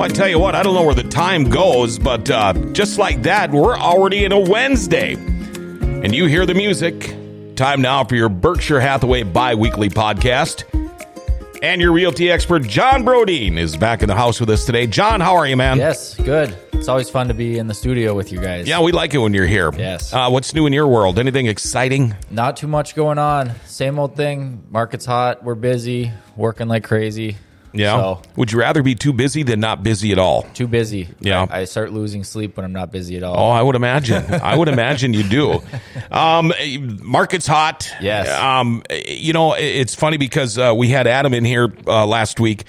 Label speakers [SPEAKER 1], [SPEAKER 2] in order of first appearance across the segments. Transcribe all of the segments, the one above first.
[SPEAKER 1] Well, I tell you what, I don't know where the time goes, but uh, just like that, we're already in a Wednesday. And you hear the music. Time now for your Berkshire Hathaway bi weekly podcast. And your realty expert, Jon Broden, is back in the house with us today. Jon, how are you, man?
[SPEAKER 2] Yes, good. It's always fun to be in the studio with you guys.
[SPEAKER 1] Yeah, we like it when you're here.
[SPEAKER 2] Yes.
[SPEAKER 1] Uh, what's new in your world? Anything exciting?
[SPEAKER 2] Not too much going on. Same old thing. Market's hot. We're busy, working like crazy.
[SPEAKER 1] Yeah.
[SPEAKER 2] So,
[SPEAKER 1] Would you rather be too busy than not busy at all?
[SPEAKER 2] too busy.
[SPEAKER 1] Yeah.
[SPEAKER 2] I, I start losing sleep when I'm not busy at all.
[SPEAKER 1] Oh, I would imagine. I would imagine you do. Um, market's hot.
[SPEAKER 2] Yes.
[SPEAKER 1] Um, you know, it's funny because uh, we had Adam in here uh, last week.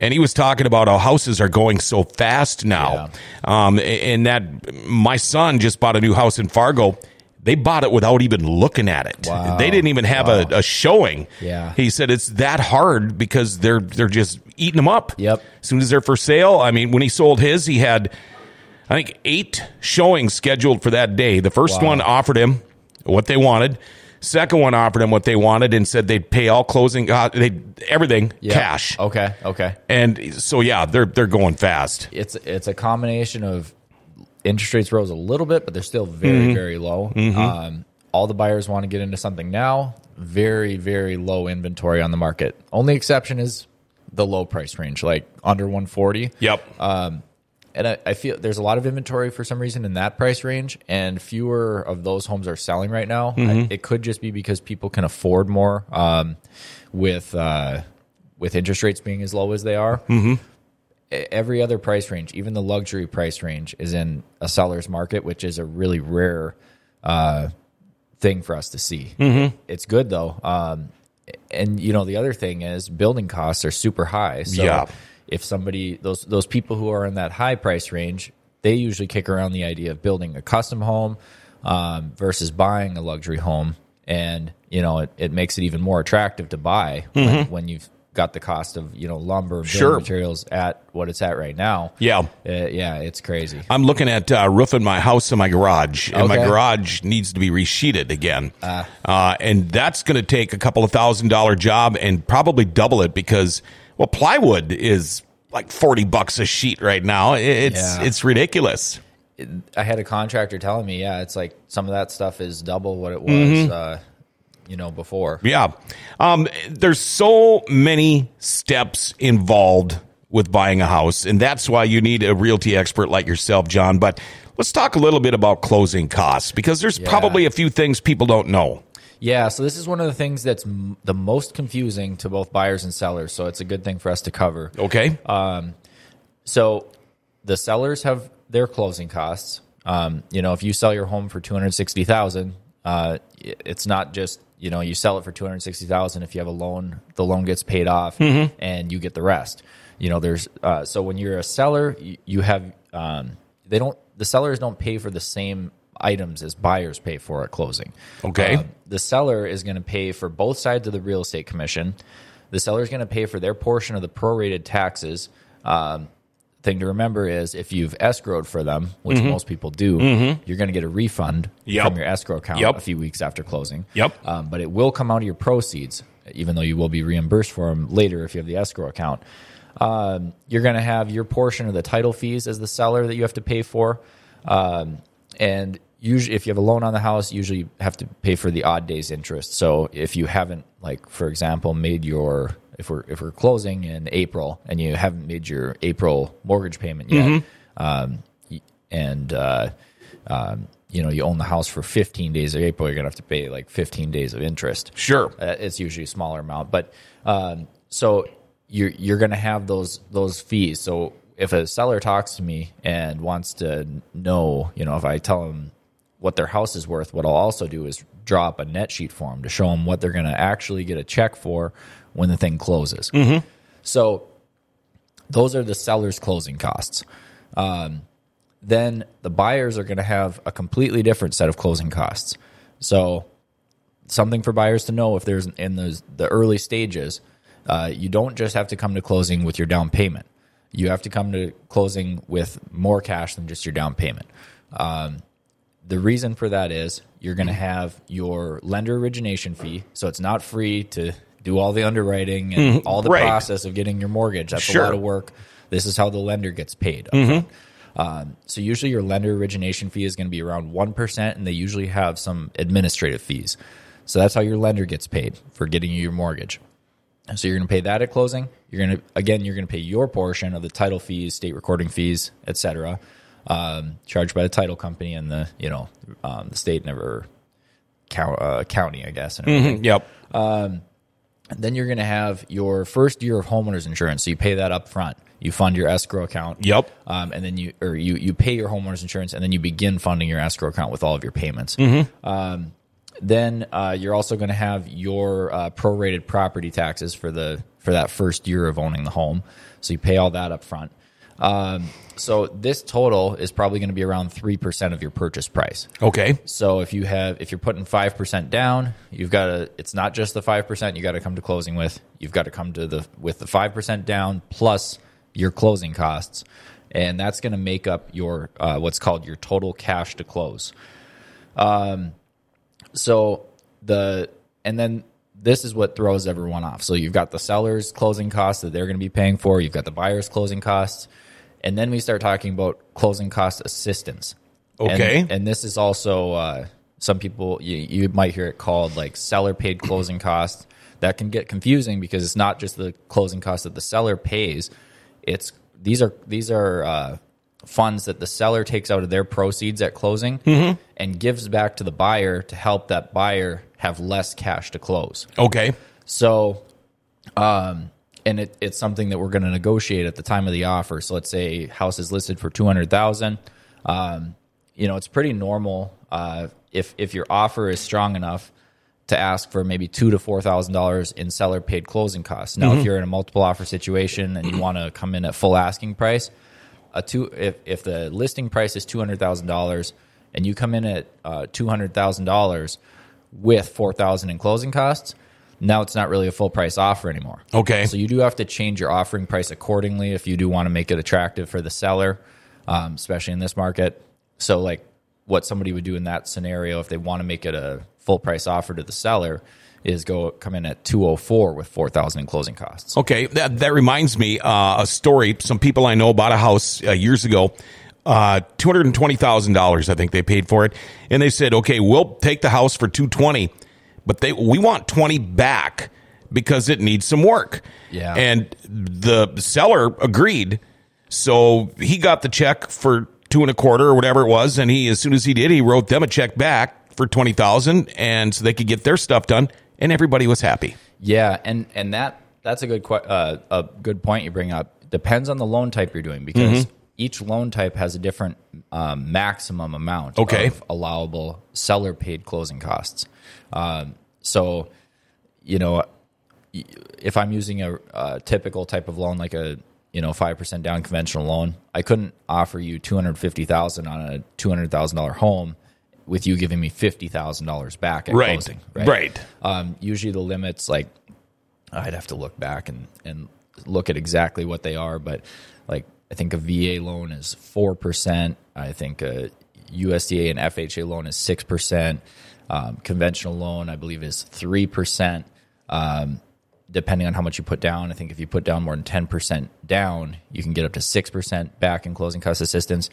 [SPEAKER 1] And he was talking about how houses are going so fast now. Um, and that my son just bought a new house in Fargo. They bought it without even looking at it.
[SPEAKER 2] Wow.
[SPEAKER 1] They didn't even have a, a showing.
[SPEAKER 2] Yeah.
[SPEAKER 1] He said it's that hard because they're they're just eating them up.
[SPEAKER 2] Yep.
[SPEAKER 1] As soon as they're for sale, I mean, when he sold his, he had I think eight showings scheduled for that day. The first
[SPEAKER 2] Wow.
[SPEAKER 1] one offered him what they wanted. Second one offered him what they wanted and said they'd pay all closing, uh, they everything
[SPEAKER 2] Yep.
[SPEAKER 1] cash.
[SPEAKER 2] Okay. Okay.
[SPEAKER 1] And so yeah, they're they're going fast.
[SPEAKER 2] It's it's a combination of interest rates rose a little bit, but they're still very
[SPEAKER 1] Mm-hmm.
[SPEAKER 2] very low. Um, all the buyers want to get into something now. Very very low inventory on the market. Only exception is the low price range, like under 140.
[SPEAKER 1] Yep.
[SPEAKER 2] and I, I feel there's a lot of inventory for some reason in that price range, and fewer of those homes are selling right now.
[SPEAKER 1] Mm-hmm.
[SPEAKER 2] I, it could just be because people can afford more um, with uh, with interest rates being as low as they are. Mm-hmm. Every other price range, even the luxury price range, is in a seller's market, which is a really rare uh, thing for us to see.
[SPEAKER 1] Mm-hmm.
[SPEAKER 2] It's good though. Um, and you know the other thing is building costs are super high. So
[SPEAKER 1] Yeah.
[SPEAKER 2] if somebody those those people who are in that high price range, they usually kick around the idea of building a custom home um, versus buying a luxury home, and you know it, it makes it even more attractive to buy when, when you've got the cost of you know lumber, building.
[SPEAKER 1] Sure.
[SPEAKER 2] materials at what it's at right now.
[SPEAKER 1] Yeah.
[SPEAKER 2] Uh, yeah, it's crazy.
[SPEAKER 1] I'm looking at uh, roofing my house and my garage, and my garage needs to be resheeted again. Uh, and that's going to take a couple of thousand dollar job and probably double it because, well, plywood is like 40 bucks a sheet right now. It's,
[SPEAKER 2] Yeah.
[SPEAKER 1] it's ridiculous.
[SPEAKER 2] I had a contractor telling me, yeah, it's like some of that stuff is double what it was,
[SPEAKER 1] Mm-hmm.
[SPEAKER 2] You know, before.
[SPEAKER 1] Yeah. Um, there's so many steps involved with buying a house, and that's why you need a realty expert like yourself, Jon. But let's talk a little bit about closing costs because there's probably a few things people don't know.
[SPEAKER 2] Yeah, so this is one of the things that's m- the most confusing to both buyers and sellers. So it's a good thing for us to cover.
[SPEAKER 1] Okay.
[SPEAKER 2] Um, So the sellers have their closing costs. Um, you know, if you sell your home for two hundred sixty thousand, uh, it's not just you know you sell it for two hundred sixty thousand. If you have a loan, the loan gets paid off, and you get the rest. You know, there's uh, so when you're a seller, you, you have um, they don't the sellers don't pay for the same items as buyers pay for at closing.
[SPEAKER 1] Okay.
[SPEAKER 2] Uh, the seller is going to pay for both sides of the real estate commission. The seller is going to pay for their portion of the prorated taxes. Um, thing to remember is if you've escrowed for them, which most people do, you're going to get a refund
[SPEAKER 1] Mm-hmm. Yep.
[SPEAKER 2] from your escrow account
[SPEAKER 1] Yep.
[SPEAKER 2] a few weeks after closing.
[SPEAKER 1] Yep.
[SPEAKER 2] Um, but it will come out of your proceeds, even though you will be reimbursed for them later if you have the escrow account. Um, you're going to have your portion of the title fees as the seller that you have to pay for. Um, and usually, if you have a loan on the house, usually you have to pay for the odd days interest. So if you haven't, like for example, made your if we're if we're closing in April and you haven't made your April mortgage payment yet, um, and uh, um, you know you own the house for 15 days of April, you're gonna have to pay like 15 days of interest.
[SPEAKER 1] Sure.
[SPEAKER 2] Uh, it's usually a smaller amount, but um, so you're you're going to have those those fees. So if a seller talks to me and wants to know, you know, if I tell them what their house is worth, what I'll also do is draw up a net sheet for them to show them what they're going to actually get a check for when the thing closes. So those are the seller's closing costs. Um, then the buyers are going to have a completely different set of closing costs. So something for buyers to know if there's in the the early stages, uh, you don't just have to come to closing with your down payment. You have to come to closing with more cash than just your down payment. Um, the reason for that is you're going to have your lender origination fee, so it's not free to do all the underwriting and all the
[SPEAKER 1] right.
[SPEAKER 2] process of getting your mortgage. That's
[SPEAKER 1] Sure.
[SPEAKER 2] a lot of work This is how the lender gets paid. upfront. Um, so usually your lender origination fee is going to be around one percent, and they usually have some administrative fees. So that's how your lender gets paid for getting you your mortgage. So you're going to pay that at closing. You're going to again, you're going to pay your portion of the title fees, state recording fees, etc., um, charged by the title company and the you know um, the state never count, uh, county, I guess. And everything.
[SPEAKER 1] Yep.
[SPEAKER 2] Then you're going to have your first year of homeowners insurance. So you pay that up front. You fund your escrow account.
[SPEAKER 1] Yep.
[SPEAKER 2] Um, and then you or you you pay your homeowners insurance, and then you begin funding your escrow account with all of your payments. Um, then uh, you're also going to have your uh, prorated property taxes for the for that first year of owning the home. So you pay all that up front. Um, so this total is probably going to be around three percent of your purchase price.
[SPEAKER 1] Okay.
[SPEAKER 2] So if you have if you're putting five percent down, you've got to it's not just the five percent you got to come to closing with. You've got to come to the with the five percent down plus your closing costs, and that's going to make up your uh, what's called your total cash to close. Um, so the and then this is what throws everyone off. So you've got the seller's closing costs that they're going to be paying for. You've got the buyer's closing costs, and then we start talking about closing cost assistance.
[SPEAKER 1] Okay.
[SPEAKER 2] and, this is also uh, some people you, you might hear it called like seller paid closing costs. That can get confusing because it's not just the closing costs that the seller pays. It's these are these are uh, funds that the seller takes out of their proceeds at closing and gives back to the buyer to help that buyer have less cash to close.
[SPEAKER 1] Okay.
[SPEAKER 2] So, um, and it, it's something that we're going to negotiate at the time of the offer. So let's say house is listed for two hundred thousand. Um, you know, it's pretty normal uh, if if your offer is strong enough to ask for maybe two to four thousand dollars in seller paid closing costs. Now, if you're in a multiple offer situation and you want to come in at full asking price, a two if if the listing price is two hundred thousand dollars and you come in at uh, two hundred thousand dollars with four thousand in closing costs, now it's not really a full price offer anymore.
[SPEAKER 1] Okay.
[SPEAKER 2] So you do have to change your offering price accordingly if you do want to make it attractive for the seller, um, especially in this market. So like what somebody would do in that scenario if they want to make it a full price offer to the seller is go come in at 204 with 4000 in closing costs.
[SPEAKER 1] Okay, that, that reminds me uh, a story. Some people I know bought a house uh, years ago. Uh, two hundred and twenty thousand dollars, I think they paid for it, and they said, "Okay, we'll take the house for two twenty, but they we want twenty back because it needs some work."
[SPEAKER 2] Yeah.
[SPEAKER 1] and the seller agreed, so he got the check for two and a quarter or whatever it was, and he as soon as he did, he wrote them a check back for twenty thousand, and so they could get their stuff done, and everybody was happy.
[SPEAKER 2] Yeah, and and that that's a good uh, a good point you bring up. Depends on the loan type you're doing because each loan type has a different um, maximum amount
[SPEAKER 1] Okay.
[SPEAKER 2] of allowable seller paid closing costs. Um, so, you know, if I'm using a, a typical type of loan like a you know five percent down conventional loan, I couldn't offer you two hundred fifty thousand on a two hundred thousand dollar home with you giving me fifty thousand dollars back at
[SPEAKER 1] Right.
[SPEAKER 2] closing.
[SPEAKER 1] Right.
[SPEAKER 2] Um, usually the limits like I'd have to look back and, and look at exactly what they are, but like I think a VA loan is four percent. I think a USDA and FHA loan is six percent. Um, conventional loan, I believe, is three percent. Um, depending on how much you put down, I think if you put down more than ten percent down, you can get up to six percent back in closing cost assistance.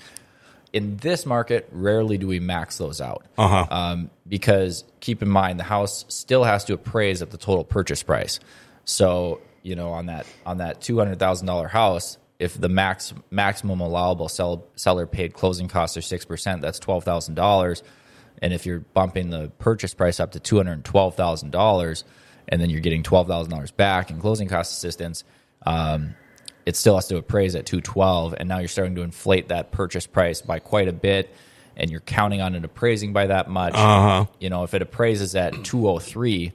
[SPEAKER 2] In this market, rarely do we max those out
[SPEAKER 1] Uh huh.
[SPEAKER 2] um, because keep in mind the house still has to appraise at the total purchase price. So you know on that on that two hundred thousand dollar house, if the max maximum allowable sell, seller paid closing costs are six percent, that's twelve thousand dollars. And if you're bumping the purchase price up to two hundred twelve thousand dollars, and then you're getting twelve thousand dollars back in closing cost assistance, um, it still has to appraise at 212 and now you're starting to inflate that purchase price by quite a bit and you're counting on it appraising by that much
[SPEAKER 1] Uh-huh.
[SPEAKER 2] you know if it appraises at 203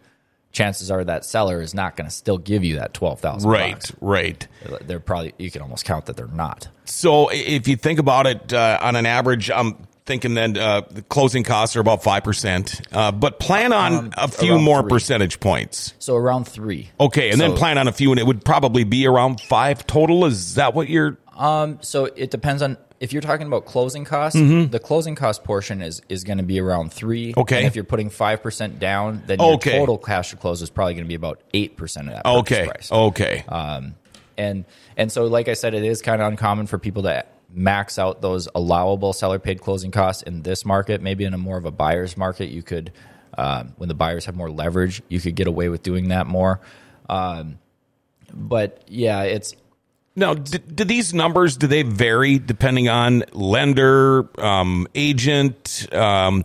[SPEAKER 2] chances are that seller is not going to still give you that 12000
[SPEAKER 1] Right.
[SPEAKER 2] bucks.
[SPEAKER 1] Right.
[SPEAKER 2] they're probably you can almost count that they're not
[SPEAKER 1] So if you think about it uh, on an average, I'm thinking that uh, the closing costs are about five percent, uh, but plan on
[SPEAKER 2] Um,
[SPEAKER 1] a few more
[SPEAKER 2] three.
[SPEAKER 1] percentage points.
[SPEAKER 2] so around three
[SPEAKER 1] Okay, and then plan on a few, and it would probably be around five total. Is that what you're?
[SPEAKER 2] Um, so it depends on if you're talking about closing costs. The closing cost portion is is going to be around three.
[SPEAKER 1] Mm-hmm. Okay.
[SPEAKER 2] And if you're putting five percent down, then your
[SPEAKER 1] Okay.
[SPEAKER 2] total cash to close is probably going to be about eight percent of that. Purchase
[SPEAKER 1] Okay.
[SPEAKER 2] Price.
[SPEAKER 1] Okay.
[SPEAKER 2] and and so like I said, it is kind of uncommon for people to max out those allowable seller paid closing costs in this market. Maybe in a more of a buyer's market, you could um, when the buyers have more leverage, you could get away with doing that more. Um, but yeah, it's
[SPEAKER 1] Now, do, do these numbers do they vary depending on lender, um, agent, um,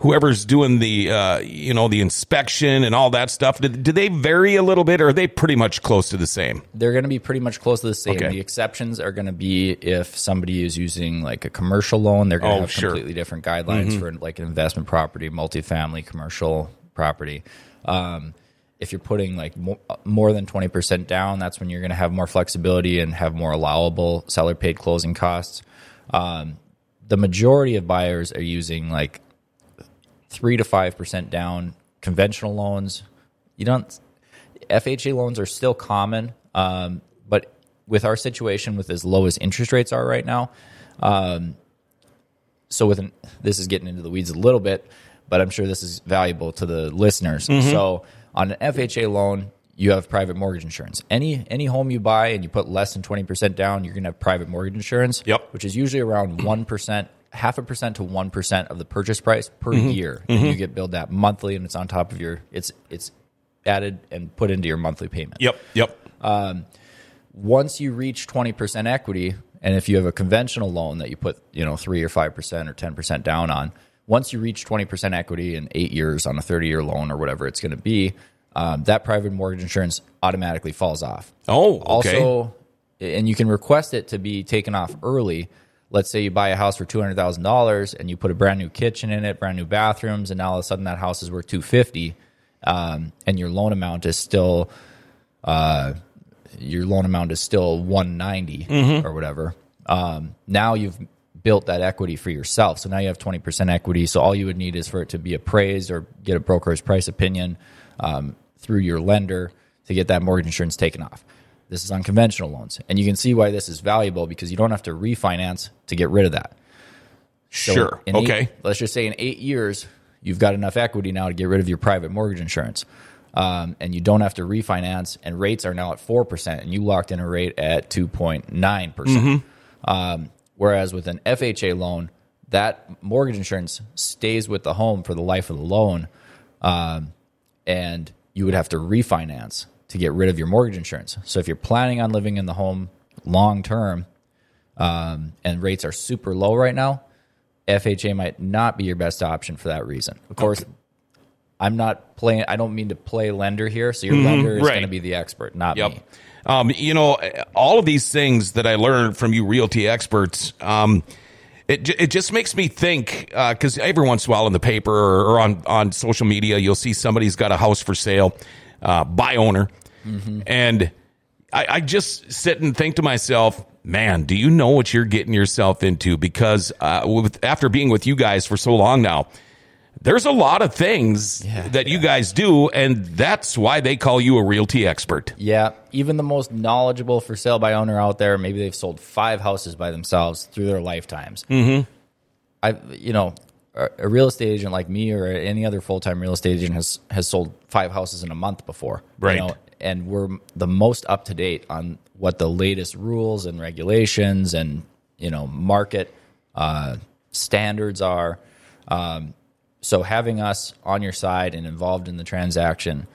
[SPEAKER 1] whoever's doing the uh, you know the inspection and all that stuff? Do, do they vary a little bit, or are they pretty much close to the same?
[SPEAKER 2] they're going to be pretty much close to the same.
[SPEAKER 1] Okay.
[SPEAKER 2] The exceptions are going to be if somebody is using like a commercial loan, they're going to
[SPEAKER 1] Oh,
[SPEAKER 2] have
[SPEAKER 1] sure.
[SPEAKER 2] completely different guidelines for like an investment property, multifamily, commercial property. Um, if you're putting like more, more than 20% down, that's when you're going to have more flexibility and have more allowable seller paid closing costs. Um, the majority of buyers are using like three to five percent down conventional loans. You don't FHA loans are still common, um, but with our situation, with as low as interest rates are right now, um, so with an, this is getting into the weeds a little bit, but I'm sure this is valuable to the listeners. So on an FHA loan, you have private mortgage insurance. Any any home you buy and you put less than twenty percent down, you're gonna have private mortgage insurance.
[SPEAKER 1] Yep.
[SPEAKER 2] which is usually around one percent, half a percent to one percent of the purchase price per mm-hmm. year, and mm-hmm. you get billed that monthly, and it's on top of your it's it's added and put into your monthly payment
[SPEAKER 1] Yep, yep.
[SPEAKER 2] Um, once you reach 20% equity and if you have a conventional loan that you put you know 3 or 5% or 10% down on once you reach 20% equity in eight years on a 30 year loan or whatever it's going to be um, that private mortgage insurance automatically falls off
[SPEAKER 1] Oh, okay.
[SPEAKER 2] also and you can request it to be taken off early let's say you buy a house for $200000 and you put a brand new kitchen in it brand new bathrooms and now all of a sudden that house is worth 250 um, and your loan amount is still uh, your loan amount is still 190 or whatever um, now you've built that equity for yourself. So now you have 20% equity. So all you would need is for it to be appraised or get a broker's price opinion um, through your lender to get that mortgage insurance taken off this is on conventional loans and you can see why this is valuable because you don't have to refinance to get rid of that so
[SPEAKER 1] sure.
[SPEAKER 2] eight-
[SPEAKER 1] Okay.
[SPEAKER 2] let's just say in eight years, you've got enough equity now to get rid of your private mortgage insurance. Um, and you don't have to refinance, and rates are now at 4%, and you locked in a rate at 2.9%. percent
[SPEAKER 1] Mm-hmm.
[SPEAKER 2] Um, whereas with an FHA loan, that mortgage insurance stays with the home for the life of the loan, um, and you would have to refinance to get rid of your mortgage insurance. So if you're planning on living in the home long term, um, and rates are super low right now, FHA might not be your best option for that reason. Of course, I'm not playing. I don't mean to play lender here. So your lender is
[SPEAKER 1] Mm-hmm. right.
[SPEAKER 2] going to be the expert, not
[SPEAKER 1] Yep.
[SPEAKER 2] me.
[SPEAKER 1] Um, you know, all of these things that I learned from you realty experts, um, it, it just makes me think because every once in a while in the paper or, or on, on social media, you'll see somebody's got a house for sale, uh, by owner. And I, I just sit and think to myself, man, do you know what you're getting yourself into? Because uh, with, after being with you guys for so long now, there's a lot of things
[SPEAKER 2] Yeah,
[SPEAKER 1] that you guys do, and that's why they call you a realty expert.
[SPEAKER 2] Yeah, even the most knowledgeable for sale by owner out there, maybe they've sold five houses by themselves through their lifetimes. Mm-hmm. I, you know, a, real estate agent like me or any other full time real estate agent has has sold five houses in a month before, you
[SPEAKER 1] Right.
[SPEAKER 2] know, and we're the most up to date on what the latest rules and regulations and you know market uh, standards are. Um, so having us on your side and involved in the transaction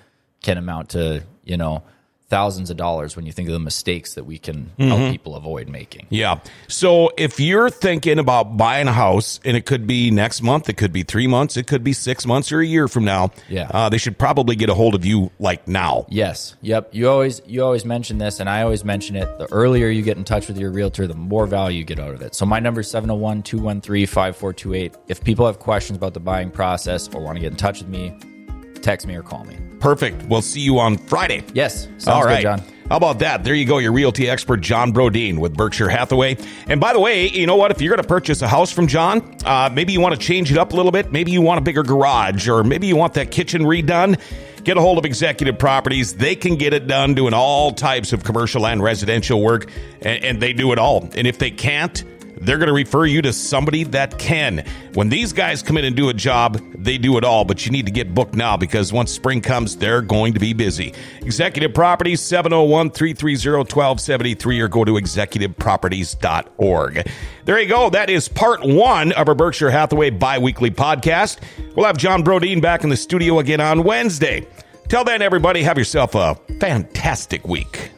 [SPEAKER 2] can amount to you know thousands of dollars when you think of the mistakes that we can help people avoid making.
[SPEAKER 1] Yeah. So if you're thinking about buying a house, and it could be next month, it could be three months, it could be six months or a year from now,
[SPEAKER 2] Yeah.
[SPEAKER 1] uh, they should probably get a hold of you like now.
[SPEAKER 2] Yes. Yep. You always you always mention this and I always mention it. The earlier you get in touch with your realtor, the more value you get out of it. So my number is 701-213-5428. If people have questions about the buying process or want to get in touch with me, text me or call me.
[SPEAKER 1] Perfect. We'll see you on Friday.
[SPEAKER 2] Yes. Sounds
[SPEAKER 1] All right,
[SPEAKER 2] good, Jon.
[SPEAKER 1] How about that? There you go, your realty expert, Jon Broden with Berkshire Hathaway. And by the way, you know what? If you're going to purchase a house from Jon, uh, maybe you want to change it up a little bit. Maybe you want a bigger garage, or maybe you want that kitchen redone. Get a hold of Executive Properties. They can get it done doing all types of commercial and residential work, and, and they do it all. And if they can't, they're going to refer you to somebody that can. When these guys come in and do a job, they do it all, but you need to get booked now because once spring comes, they're going to be busy. Executive Properties, 701 330 1273, or go to executiveproperties.org. There you go. That is part one of our Berkshire Hathaway bi weekly podcast. We'll have Jon Broden back in the studio again on Wednesday. Till then, everybody, have yourself a fantastic week.